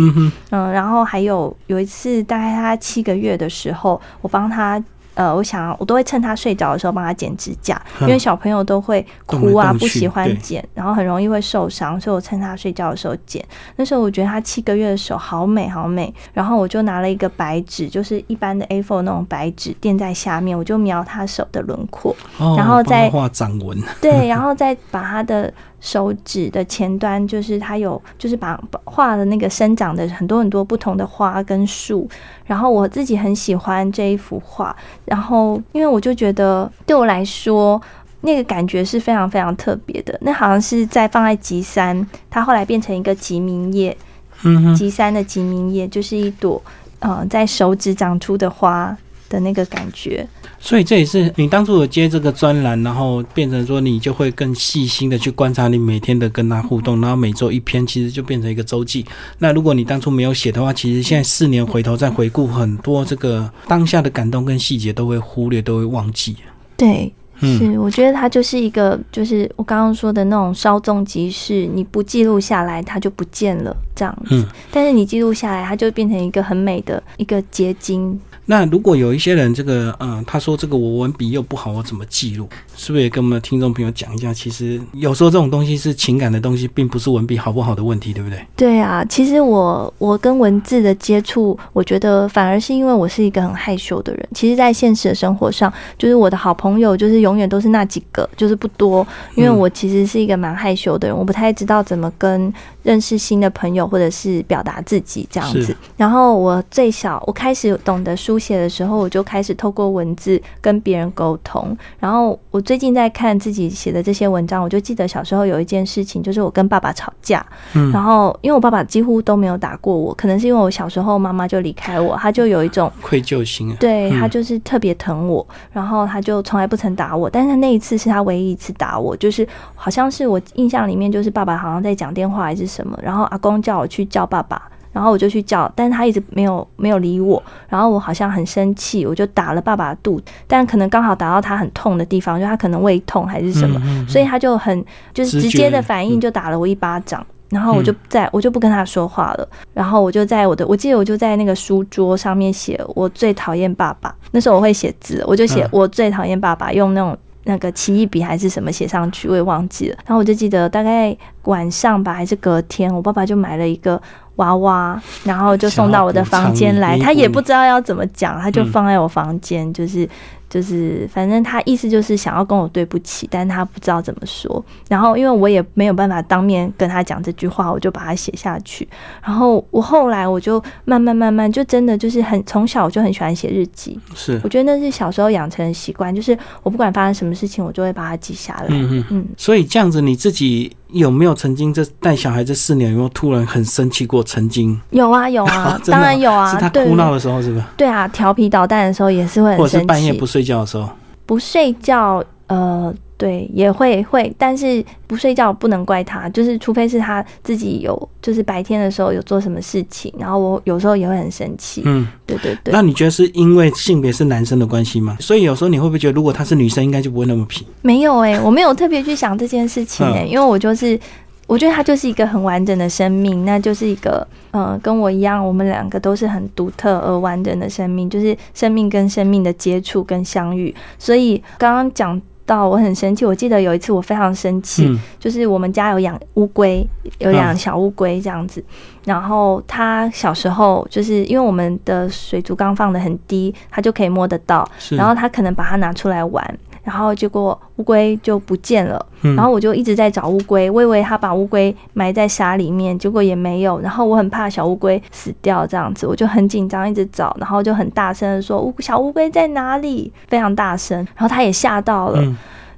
[SPEAKER 1] 嗯
[SPEAKER 2] 然后还有有一次，大概他七个月的时候，我帮他。呃，我想我都会趁他睡着的时候帮他剪指甲，因为小朋友都会哭啊，
[SPEAKER 1] 动来动
[SPEAKER 2] 不喜欢剪，然后很容易会受伤，所以我趁他睡觉的时候剪。那时候我觉得他七个月的手好美好美，然后我就拿了一个白纸，就是一般的 A4 那种白纸垫在下面，我就描他手的轮廓，
[SPEAKER 1] 哦，
[SPEAKER 2] 然后再
[SPEAKER 1] 画掌纹，
[SPEAKER 2] 对，[LAUGHS] 然后再把他的手指的前端，就是它有，就是把把画了那个生长的很多很多不同的花跟树。然后我自己很喜欢这一幅画，然后因为我就觉得对我来说。那个感觉是非常非常特别的，那好像是在放在吉山，它后来变成一个吉明叶，
[SPEAKER 1] 嗯，
[SPEAKER 2] 吉山的吉明叶就是一朵，呃，在手指长出的花的那个感觉。
[SPEAKER 1] 所以这也是你当初有接这个专栏，然后变成说你就会更细心的去观察你每天的跟他互动，然后每周一篇，其实就变成一个周记。那如果你当初没有写的话，其实现在四年回头再回顾，很多这个当下的感动跟细节都会忽略，都会忘记。
[SPEAKER 2] 对，
[SPEAKER 1] 嗯，
[SPEAKER 2] 是，我觉得它就是一个，就是我刚刚说的那种稍纵即逝，你不记录下来，它就不见了这样子。
[SPEAKER 1] 嗯
[SPEAKER 2] 但是你记录下来，它就变成一个很美的一个结晶。
[SPEAKER 1] 那如果有一些人这个，嗯、他说这个我文笔又不好，我怎么记录？是不是也跟我们的听众朋友讲一下？其实有时候这种东西是情感的东西，并不是文笔好不好的问题，对不对？
[SPEAKER 2] 对啊，其实我我跟文字的接触，我觉得反而是因为我是一个很害羞的人。其实，在现实的生活上，就是我的好朋友，就是永远都是那几个，就是不多。因为
[SPEAKER 1] 嗯
[SPEAKER 2] 我其实是一个蛮害羞的人，我不太知道怎么跟认识新的朋友或者是表达自己这样子。然后我最小，我开始懂得书书写的时候，我就开始透过文字跟别人沟通。然后我最近在看自己写的这些文章，我就记得小时候有一件事情，就是我跟爸爸吵架。嗯，然后因为我爸爸几乎都没有打过我，可能是因为我小时候妈妈就离开我，他就有一种
[SPEAKER 1] 愧疚心。
[SPEAKER 2] 啊对他就是特别疼我，然后他就从来不曾打我。但是那一次是他唯一一次打我，就是好像是我印象里面，就是爸爸好像在讲电话还是什么，然后阿公叫我去叫爸爸。然后我就去叫，但是他一直没有没有理我。然后我好像很生气，我就打了爸爸的肚子，但可能刚好打到他很痛的地方，就他可能胃痛还是什么，所以他就很就是直接的反应就打了我一巴掌。然后我就在我就不跟他说话了。然后我就在我的我记得我就在那个书桌上面写我最讨厌爸爸。那时候我会写字，我就写我最讨厌爸爸，用那种那个奇异笔还是什么写上去，我也忘记了。然后我就记得大概晚上吧，还是隔天，我爸爸就买了一个。娃娃，然后就送到我的房间来，他也不知道要怎么讲，他就放在我房间，就是。就是，反正他意思就是想要跟我对不起，但是他不知道怎么说。然后因为我也没有办法当面跟他讲这句话，我就把它写下去。然后我后来我就慢慢慢慢，就真的就是很从小我就很喜欢写日记。
[SPEAKER 1] 是，
[SPEAKER 2] 我觉得那是小时候养成的习惯，就是我不管发生什么事情，我就会把它记下来。嗯
[SPEAKER 1] 嗯嗯。所以这样子，你自己有没有曾经这带小孩这四年，有没有突然很生气过？曾经
[SPEAKER 2] 有啊有 [LAUGHS] 啊，当然有啊。
[SPEAKER 1] 是他哭闹的时候，是吧？
[SPEAKER 2] 对啊，调皮捣蛋的时候也是会很生气。
[SPEAKER 1] 或者是半夜不。睡觉的时候
[SPEAKER 2] 不睡觉，呃，对，也会会，但是不睡觉不能怪他，就是除非是他自己有，就是白天的时候有做什么事情，然后我有时候也会很生气。嗯，对对对。
[SPEAKER 1] 那你觉得是因为性别是男生的关系吗？所以有时候你会不会觉得，如果他是女生，应该就不会那么皮？
[SPEAKER 2] 没有哎，我没有特别去想这件事情哎，因为我就是。我觉得他就是一个很完整的生命，那就是一个，呃，跟我一样，我们两个都是很独特而完整的生命，就是生命跟生命的接触跟相遇。所以刚刚讲到我很生气，我记得有一次我非常生气，就是我们家有养乌龟，有养小乌龟这样子，然后它小时候就是因为我们的水族缸放的很低，它就可以摸得到，然后它可能把它拿出来玩。然后结果乌龟就不见了，然后我就一直在找乌龟，我以为他把乌龟埋在沙里面，结果也没有。然后我很怕小乌龟死掉这样子，我就很紧张，一直找，然后就很大声的说：“乌小乌龟在哪里？”非常大声，然后他也吓到了，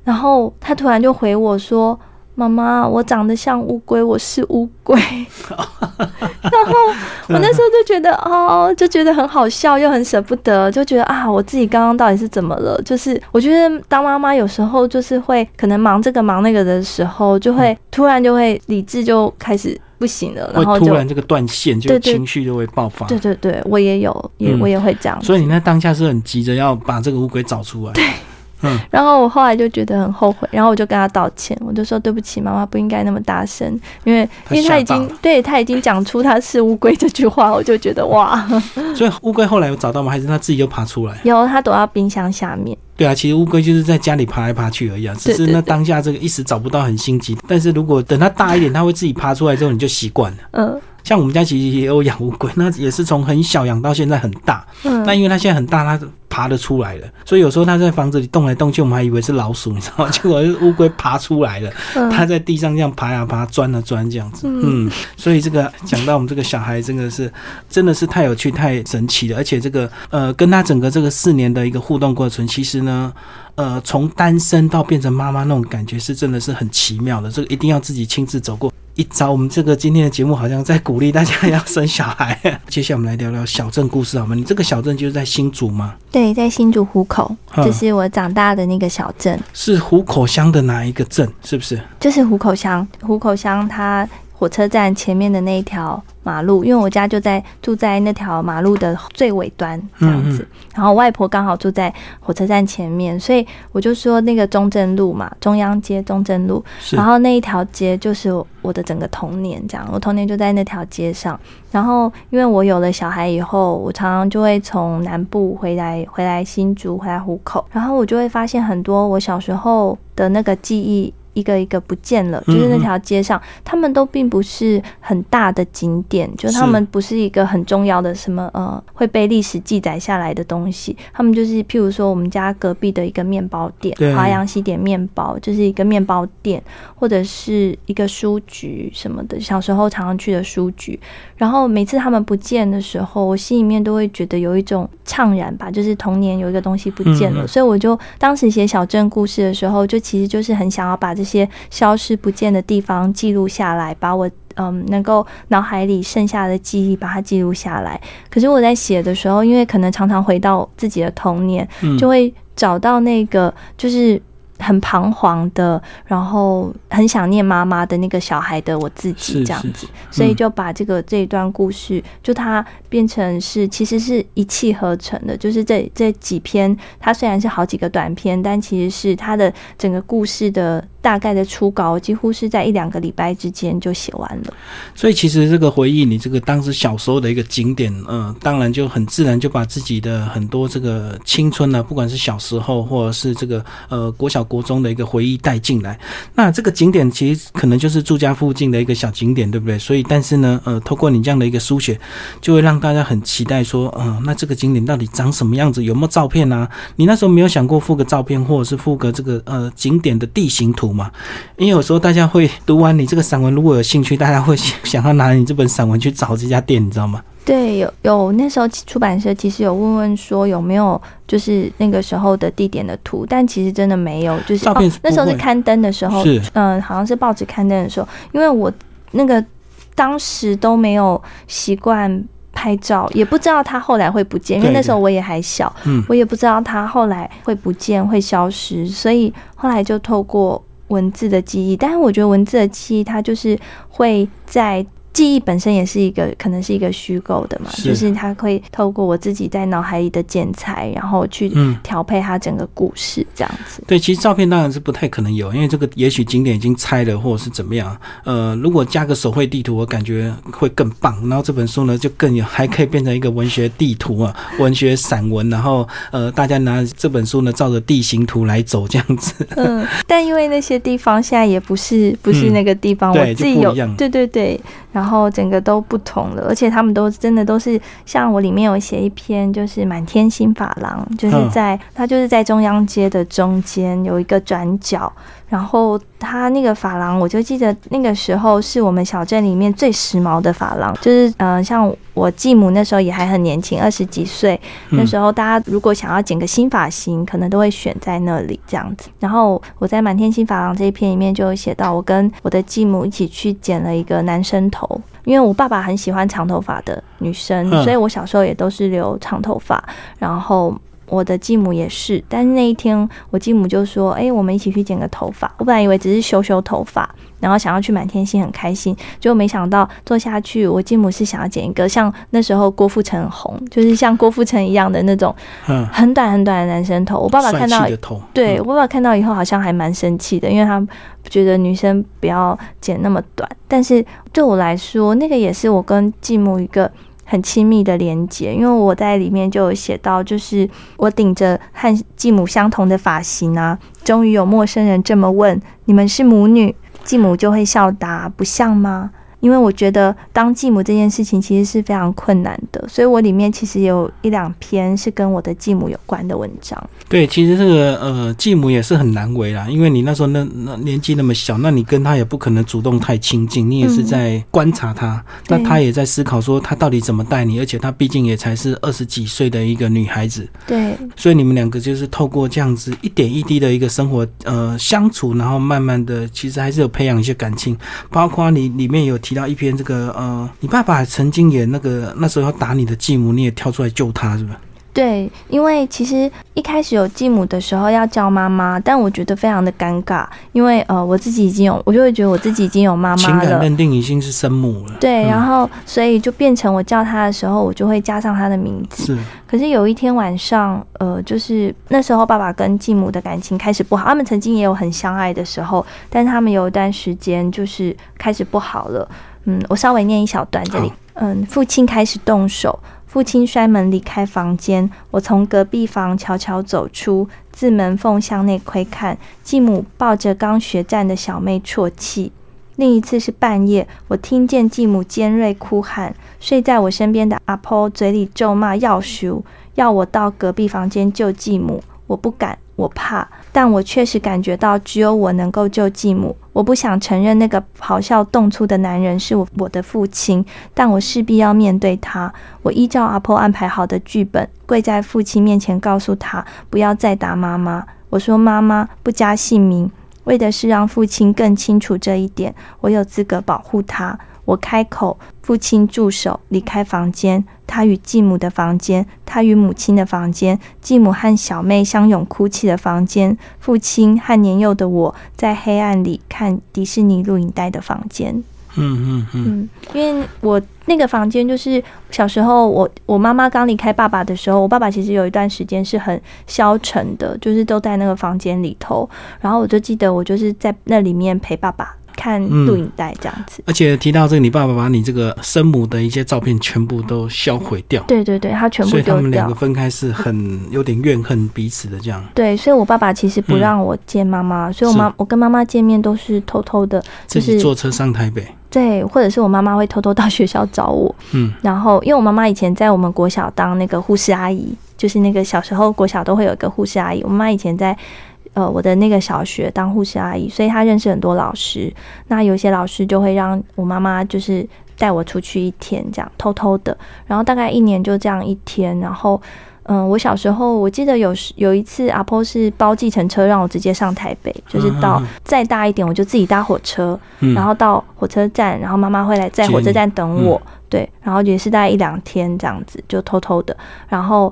[SPEAKER 2] 然后他突然就回我说。妈妈，我长得像乌龟，我是乌龟。[LAUGHS] 然后 [LAUGHS] 我那时候就觉得，哦，就觉得很好笑，又很舍不得，就觉得啊，我自己刚刚到底是怎么了？就是我觉得当妈妈有时候就是会可能忙这个忙那个的时候，就会突然就会理智就开始不行了，然后
[SPEAKER 1] 突然这个断线，就情绪就会爆发。
[SPEAKER 2] 对对对，我也有，也我也会这样。
[SPEAKER 1] 所以你那当下是很急着要把这个乌龟找出来。
[SPEAKER 2] 对。然后我后来就觉得很后悔，然后我就跟他道歉，我就说对不起，妈妈不应该那么大声，因为因为他已经对他已经讲出他是乌龟这句话，我就觉得哇。
[SPEAKER 1] 所以乌龟后来有找到吗？还是他自己就爬出来？
[SPEAKER 2] 有，他躲到冰箱下面。
[SPEAKER 1] 对啊，其实乌龟就是在家里爬来爬去而已啊，只是那当下这个一时找不到很心急，但是如果等它大一点，它会自己爬出来之后，你就习惯了。嗯。像我们家其实也有养乌龟，那也是从很小养到现在很大。嗯，那因为它现在很大，它爬得出来了，所以有时候它在房子里动来动去，我们还以为是老鼠，你知道吗？结果是乌龟爬出来了，它在地上这样爬呀爬，钻啊钻这样子。嗯，所以这个讲到我们这个小孩，真的是真的是太有趣、太神奇了。而且这个呃，跟他整个这个四年的一个互动过程，其实呢，呃，从单身到变成妈妈那种感觉，是真的是很奇妙的。这个一定要自己亲自走过。一招，我们这个今天的节目好像在鼓励大家要生小孩。[LAUGHS] 接下来我们来聊聊小镇故事好吗？你这个小镇就是在新竹吗？
[SPEAKER 2] 对，在新竹湖口，就是我长大的那个小镇。
[SPEAKER 1] 是湖口乡的哪一个镇？是不是？
[SPEAKER 2] 就是湖口乡，湖口乡它火车站前面的那一条。马路，因为我家就在住在那条马路的最尾端这样子，然后外婆刚好住在火车站前面，所以我就说那个中正路嘛，中央街中正路，然后那一条街就是我的整个童年，这样，我童年就在那条街上。然后因为我有了小孩以后，我常常就会从南部回来，回来新竹，回来湖口，然后我就会发现很多我小时候的那个记忆。一个一个不见了，就是那条街上，他们都并不是很大的景点，就他们不是一个很重要的什么呃会被历史记载下来的东西。他们就是譬如说我们家隔壁的一个面包店，华阳西点面包，就是一个面包店，或者是一个书局什么的，小时候常常去的书局。然后每次他们不见的时候，我心里面都会觉得有一种怅然吧，就是童年有一个东西不见了。所以我就当时写小镇故事的时候，就其实就是很想要把这些消失不见的地方记录下来，把我嗯能够脑海里剩下的记忆把它记录下来。可是我在写的时候，因为可能常常回到自己的童年，就会找到那个就是。很彷徨的，然后很想念妈妈的那个小孩的我自己这样子，所以就把这个这一段故事，就它变成是其实是一气呵成的，就是这这几篇，它虽然是好几个短篇，但其实是它的整个故事的。大概的初稿几乎是在一两个礼拜之间就写完了，
[SPEAKER 1] 所以其实这个回忆你这个当时小时候的一个景点，嗯，当然就很自然就把自己的很多这个青春呢，不管是小时候或者是这个呃国小国中的一个回忆带进来。那这个景点其实可能就是住家附近的一个小景点，对不对？所以但是呢，呃，透过你这样的一个书写，就会让大家很期待说，嗯，那这个景点到底长什么样子？有没有照片啊？你那时候没有想过附个照片，或者是附个这个呃景点的地形图？吗，因为有时候大家会读完你这个散文，如果有兴趣，大家会想要拿你这本散文去找这家店，你知道吗？
[SPEAKER 2] 对，有有那时候出版社其实有问问说有没有就是那个时候的地点的图，但其实真的没有，就是
[SPEAKER 1] 照片
[SPEAKER 2] 那时候是刊登的时候，
[SPEAKER 1] 是
[SPEAKER 2] 嗯，好像是报纸刊登的时候，因为我那个当时都没有习惯拍照，也不知道它后来会不见，因为那时候我也还小，嗯，我也不知道它后来会不见会消失，所以后来就透过。文字的记忆，但是我觉得文字的记忆，它就是会在。记忆本身也是一个，可能是一个虚构的嘛，就是它会透过我自己在脑海里的剪裁，然后去调配它整个故事这样子。
[SPEAKER 1] 对，其实照片当然是不太可能有，因为这个也许景点已经拆了，或者是怎么样。呃，如果加个手绘地图，我感觉会更棒。然后这本书呢，就更有，还可以变成一个文学地图啊，[LAUGHS] 文学散文。然后呃，大家拿这本书呢，照着地形图来走这样子。
[SPEAKER 2] 嗯，但因为那些地方现在也不是不是那个地方，我自己有，对对对。然后然后整个都不同了，而且他们都真的都是像我里面有写一篇，就是满天星法郎，就是在它就是在中央街的中间有一个转角。然后他那个发廊，我就记得那个时候是我们小镇里面最时髦的发廊，就是嗯，像我继母那时候也还很年轻，二十几岁，那时候大家如果想要剪个新发型，可能都会选在那里这样子。然后我在满天星发廊这一篇里面就有写到，我跟我的继母一起去剪了一个男生头，因为我爸爸很喜欢长头发的女生，所以我小时候也都是留长头发，然后。我的继母也是，但是那一天我继母就说：“哎，我们一起去剪个头发。”我本来以为只是修修头发，然后想要去满天星很开心，结果没想到做下去，我继母是想要剪一个像那时候郭富城红，就是像郭富城一样的那种，很短很短的男生头。我爸爸看到，对我爸爸看到以后好像还蛮生气的，因为他觉得女生不要剪那么短。但是对我来说，那个也是我跟继母一个。很亲密的连接，因为我在里面就有写到，就是我顶着和继母相同的发型啊，终于有陌生人这么问：“你们是母女？”继母就会笑答：“不像吗？”因为我觉得当继母这件事情其实是非常困难的，所以我里面其实有一两篇是跟我的继母有关的文章。
[SPEAKER 1] 对，其实这个呃继母也是很难为啦，因为你那时候那那年纪那么小，那你跟他也不可能主动太亲近，你也是在观察他，那他也在思考说他到底怎么带你，而且他毕竟也才是二十几岁的一个女孩子。
[SPEAKER 2] 对，
[SPEAKER 1] 所以你们两个就是透过这样子一点一滴的一个生活呃相处，然后慢慢的其实还是有培养一些感情，包括你里面有提。到一篇这个呃，你爸爸曾经也那个那时候要打你的继母，你也跳出来救他，是吧？
[SPEAKER 2] 对，因为其实一开始有继母的时候要叫妈妈，但我觉得非常的尴尬，因为呃我自己已经有，我就会觉得我自己已经有妈妈了，情
[SPEAKER 1] 感认定已经是生母了。
[SPEAKER 2] 对，然后所以就变成我叫他的时候，我就会加上他的名字。
[SPEAKER 1] 是。
[SPEAKER 2] 可是有一天晚上，呃，就是那时候爸爸跟继母的感情开始不好，他们曾经也有很相爱的时候，但是他们有一段时间就是开始不好了。嗯，我稍微念一小段这里。嗯，父亲开始动手。父亲摔门离开房间，我从隔壁房悄悄走出，自门缝向内窥看，继母抱着刚学站的小妹啜泣。另一次是半夜，我听见继母尖锐哭喊，睡在我身边的阿婆嘴里咒骂要赎，要我到隔壁房间救继母。我不敢，我怕，但我确实感觉到只有我能够救继母。我不想承认那个咆哮动粗的男人是我我的父亲，但我势必要面对他。我依照阿婆安排好的剧本，跪在父亲面前，告诉他不要再打妈妈。我说妈妈不加姓名。为的是让父亲更清楚这一点，我有资格保护他。我开口，父亲住手，离开房间。他与继母的房间，他与母亲的房间，继母和小妹相拥哭泣的房间，父亲和年幼的我在黑暗里看迪士尼录影带的房间。
[SPEAKER 1] 嗯嗯嗯，
[SPEAKER 2] 因为我那个房间就是小时候我我妈妈刚离开爸爸的时候，我爸爸其实有一段时间是很消沉的，就是都在那个房间里头。然后我就记得我就是在那里面陪爸爸看录影带这样子。
[SPEAKER 1] 而且提到这个，你爸爸把你这个生母的一些照片全部都销毁掉。
[SPEAKER 2] 对对对，他全部丢掉。
[SPEAKER 1] 所以他们两个分开是很有点怨恨彼此的这样。
[SPEAKER 2] 对，所以我爸爸其实不让我见妈妈，所以我妈我跟妈妈见面都是偷偷的，就是
[SPEAKER 1] 坐车上台北。
[SPEAKER 2] 对，或者是我妈妈会偷偷到学校找我，嗯，然后因为我妈妈以前在我们国小当那个护士阿姨，就是那个小时候国小都会有一个护士阿姨，我妈妈以前在呃我的那个小学当护士阿姨，所以她认识很多老师，那有些老师就会让我妈妈就是带我出去一天这样偷偷的，然后大概一年就这样一天，然后。嗯，我小时候我记得有有一次阿婆是包计程车让我直接上台北，就是到再大一点我就自己搭火车，然后到火车站，然后妈妈会来在火车站等我，对，然后也是大概一两天这样子，就偷偷的，然后。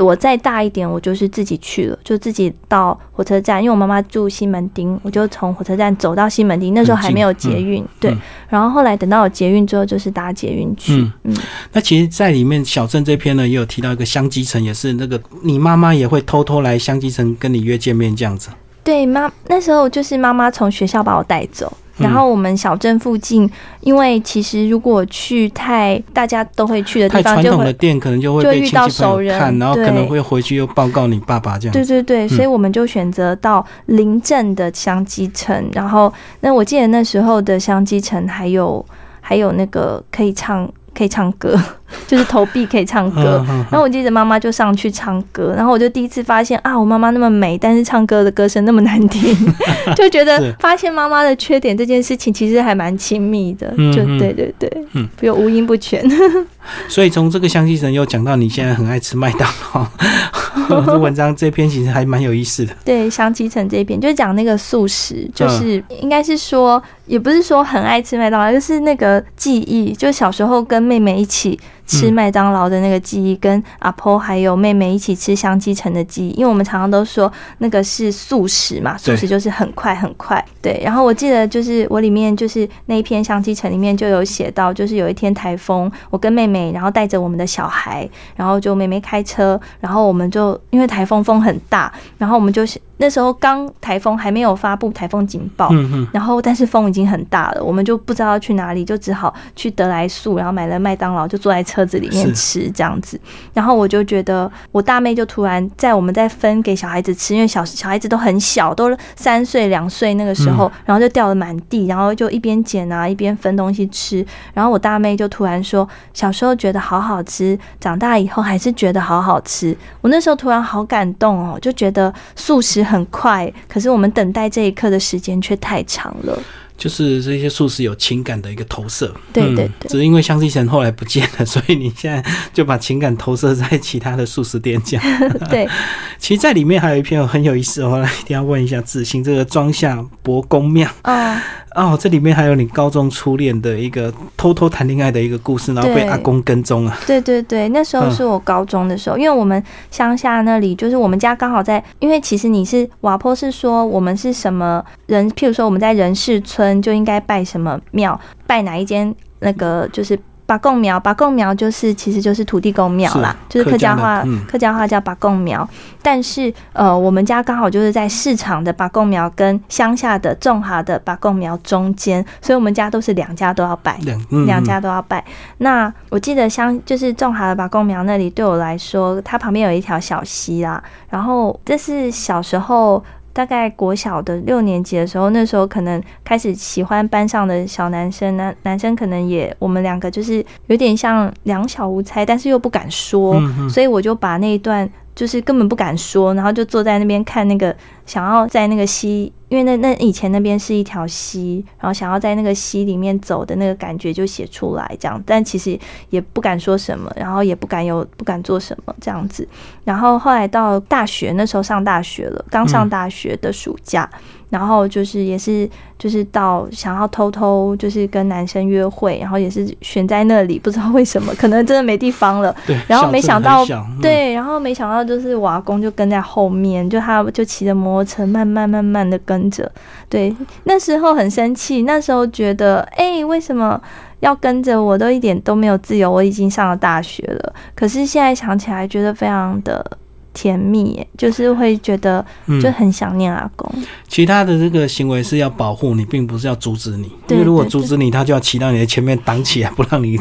[SPEAKER 2] 我再大一点，我就是自己去了，就自己到火车站，因为我妈妈住西门町，我就从火车站走到西门町。那时候还没有捷运，对。然后后来等到有捷运之后，就是搭捷运去。
[SPEAKER 1] 嗯，那其实，在里面小镇这篇呢，也有提到一个香积城，也是那个你妈妈也会偷偷来香积城跟你约见面这样子。
[SPEAKER 2] 对，妈那时候就是妈妈从学校把我带走。然后我们小镇附近，因为其实如果去太大家都会去的地方，
[SPEAKER 1] 传统的店可能就会
[SPEAKER 2] 就遇到熟人，
[SPEAKER 1] 然后可能会回去又报告你爸爸这样。
[SPEAKER 2] 对对对，所以我们就选择到邻镇的香积城。然后，那我记得那时候的香积城还有还有那个可以唱。可以唱歌，就是投币可以唱歌。然后我记得妈妈就上去唱歌，然后我就第一次发现啊，我妈妈那么美，但是唱歌的歌声那么难听，[LAUGHS] 就觉得发现妈妈的缺点这件事情其实还蛮亲密的。就对对对，嗯，比如五音不全。[LAUGHS]
[SPEAKER 1] 所以从这个香积神又讲到你现在很爱吃麦当劳，[LAUGHS] 这文章这篇其实还蛮有意思的。
[SPEAKER 2] 对，香积城这篇就是讲那个素食，就是应该是说。也不是说很爱吃麦当劳，就是那个记忆，就小时候跟妹妹一起。吃麦当劳的那个记忆，跟阿婆还有妹妹一起吃香鸡城的记忆，因为我们常常都说那个是素食嘛，素食就是很快很快。对，然后我记得就是我里面就是那一篇香鸡城里面就有写到，就是有一天台风，我跟妹妹然后带着我们的小孩，然后就妹妹开车，然后我们就因为台风风很大，然后我们就那时候刚台风还没有发布台风警报，然后但是风已经很大了，我们就不知道要去哪里，就只好去德来素，然后买了麦当劳，就坐在车。车子里面吃这样子，然后我就觉得我大妹就突然在我们在分给小孩子吃，因为小小孩子都很小，都三岁两岁那个时候，然后就掉了满地，然后就一边捡啊一边分东西吃，然后我大妹就突然说，小时候觉得好好吃，长大以后还是觉得好好吃。我那时候突然好感动哦，就觉得素食很快，可是我们等待这一刻的时间却太长了。
[SPEAKER 1] 就是这些素食有情感的一个投射，
[SPEAKER 2] 对对对，
[SPEAKER 1] 只是因为香积神后来不见了，所以你现在就把情感投射在其他的素食店讲。[LAUGHS]
[SPEAKER 2] 对，[LAUGHS]
[SPEAKER 1] 其实，在里面还有一篇很有意思，我来一定要问一下志兴，这个庄下博公庙啊。哦，这里面还有你高中初恋的一个偷偷谈恋爱的一个故事，然后被阿公跟踪啊。
[SPEAKER 2] 对对对，那时候是我高中的时候，因为我们乡下那里就是我们家刚好在，因为其实你是瓦坡是说我们是什么人，譬如说我们在人事村就应该拜什么庙，拜哪一间那个就是把贡苗，八贡苗就是其实就是土地公庙啦，就是客家话，客家话叫八贡苗。但是呃，我们家刚好就是在市场的八贡苗跟乡下的种好的八贡苗中间，所以我们家都是两家都要拜，两家都要拜。那我记得乡就是种好的八贡苗那里，对我来说，它旁边有一条小溪啦。然后这是小时候。大概国小的六年级的时候，那时候可能开始喜欢班上的小男生，男男生可能也我们两个就是有点像两小无猜，但是又不敢说，所以我就把那一段。就是根本不敢说，然后就坐在那边看那个，想要在那个溪，因为那那以前那边是一条溪，然后想要在那个溪里面走的那个感觉就写出来这样，但其实也不敢说什么，然后也不敢有不敢做什么这样子，然后后来到大学那时候上大学了，刚上大学的暑假。然后就是也是就是到想要偷偷就是跟男生约会，然后也是选在那里，不知道为什么，可能真的没地方了。[LAUGHS]
[SPEAKER 1] 对。
[SPEAKER 2] 然后没想到，对，然后没想到就是我阿公就跟在后面，就他就骑着摩托车慢慢慢慢的跟着。对，那时候很生气，那时候觉得，哎，为什么要跟着我？都一点都没有自由。我已经上了大学了，可是现在想起来，觉得非常的。甜蜜，就是会觉得就很想念阿公。
[SPEAKER 1] 其他的这个行为是要保护你，并不是要阻止你。因为如果阻止你，他就要骑到你的前面挡起来，不让你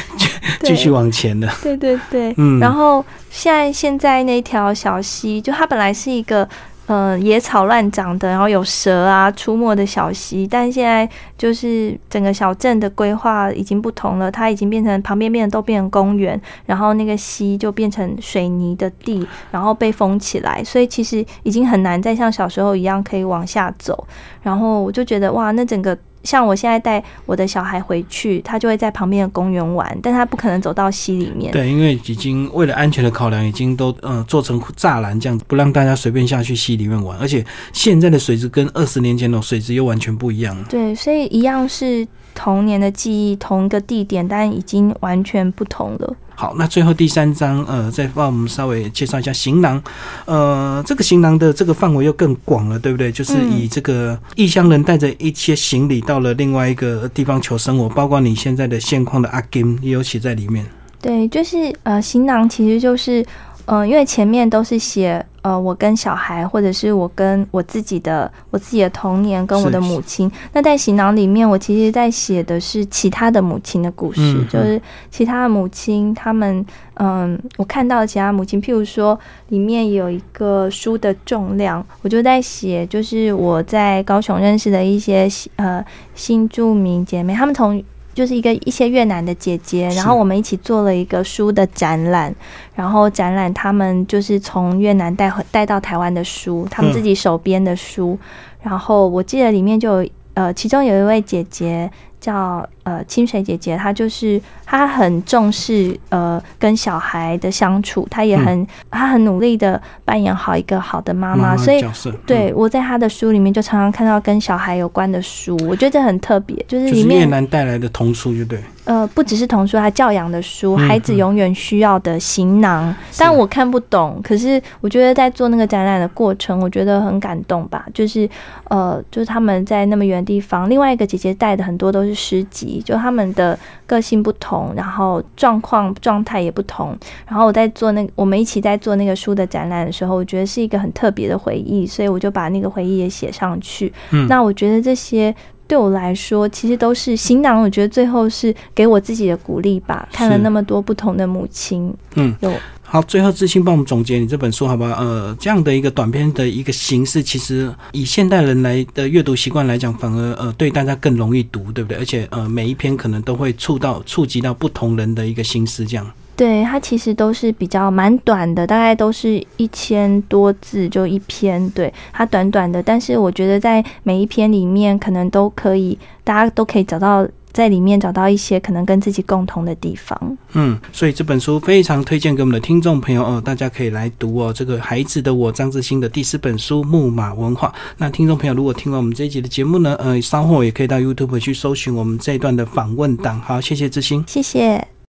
[SPEAKER 1] [LAUGHS] 继续往前的。
[SPEAKER 2] 对对对，嗯。然后现在现在那条小溪，就它本来是一个。嗯，野草乱长的，然后有蛇啊出没的小溪，但现在就是整个小镇的规划已经不同了，它已经变成旁边变都变成公园，然后那个溪就变成水泥的地，然后被封起来，所以其实已经很难再像小时候一样可以往下走。然后我就觉得哇，那整个。像我现在带我的小孩回去，他就会在旁边的公园玩，但他不可能走到溪里面。
[SPEAKER 1] 对，因为已经为了安全的考量，已经都嗯做成栅栏这样子，不让大家随便下去溪里面玩。而且现在的水质跟二十年前的水质又完全不一样了。
[SPEAKER 2] 对，所以一样是童年的记忆，同一个地点，但已经完全不同了。
[SPEAKER 1] 好，那最后第三章，呃，再帮我们稍微介绍一下行囊。呃，这个行囊的这个范围又更广了，对不对？就是以这个异乡人带着一些行李到了另外一个地方求生活，包括你现在的现况的阿金也有写在里面。
[SPEAKER 2] 对，就是呃，行囊其实就是，呃，因为前面都是写。呃，我跟小孩，或者是我跟我自己的我自己的童年，跟我的母亲。那在行囊里面，我其实在写的是其他的母亲的故事，就是其他的母亲，他们，嗯，我看到其他母亲，譬如说，里面有一个书的重量，我就在写，就是我在高雄认识的一些呃新著名姐妹，她们从。就是一个一些越南的姐姐，然后我们一起做了一个书的展览，然后展览他们就是从越南带回带到台湾的书，他们自己手编的书，然后我记得里面就有呃，其中有一位姐姐。叫呃清水姐姐，她就是她很重视呃跟小孩的相处，她也很她很努力的扮演好一个好的妈妈，所以对我在她的书里面就常常看到跟小孩有关的书，我觉得这很特别，就是里面
[SPEAKER 1] 越南带来的童书，就对。
[SPEAKER 2] 呃，不只是童书，还教养的书，孩子永远需要的行囊。但我看不懂，可是我觉得在做那个展览的过程，我觉得很感动吧。就是呃，就是他们在那么远的地方，另外一个姐姐带的很多都是诗集，就他们的个性不同，然后状况状态也不同。然后我在做那个我们一起在做那个书的展览的时候，我觉得是一个很特别的回忆，所以我就把那个回忆也写上去。嗯，那我觉得这些。对我来说，其实都是行囊。我觉得最后是给我自己的鼓励吧。看了那么多不同的母亲，
[SPEAKER 1] 嗯，有好。最后，志清帮我们总结你这本书，好吧？呃，这样的一个短篇的一个形式，其实以现代人来的阅读习惯来讲，反而呃对大家更容易读，对不对？而且呃每一篇可能都会触到触及到不同人的一个心思，这样。
[SPEAKER 2] 对，它其实都是比较蛮短的，大概都是一千多字就一篇。对，它短短的，但是我觉得在每一篇里面，可能都可以，大家都可以找到在里面找到一些可能跟自己共同的地方。
[SPEAKER 1] 嗯，所以这本书非常推荐给我们的听众朋友哦，大家可以来读哦。这个孩子的我张志新的第四本书《木马文化》。那听众朋友如果听完我们这一集的节目呢，呃，稍后也可以到 YouTube 去搜寻我们这一段的访问档。好，谢谢志新，
[SPEAKER 2] 谢谢。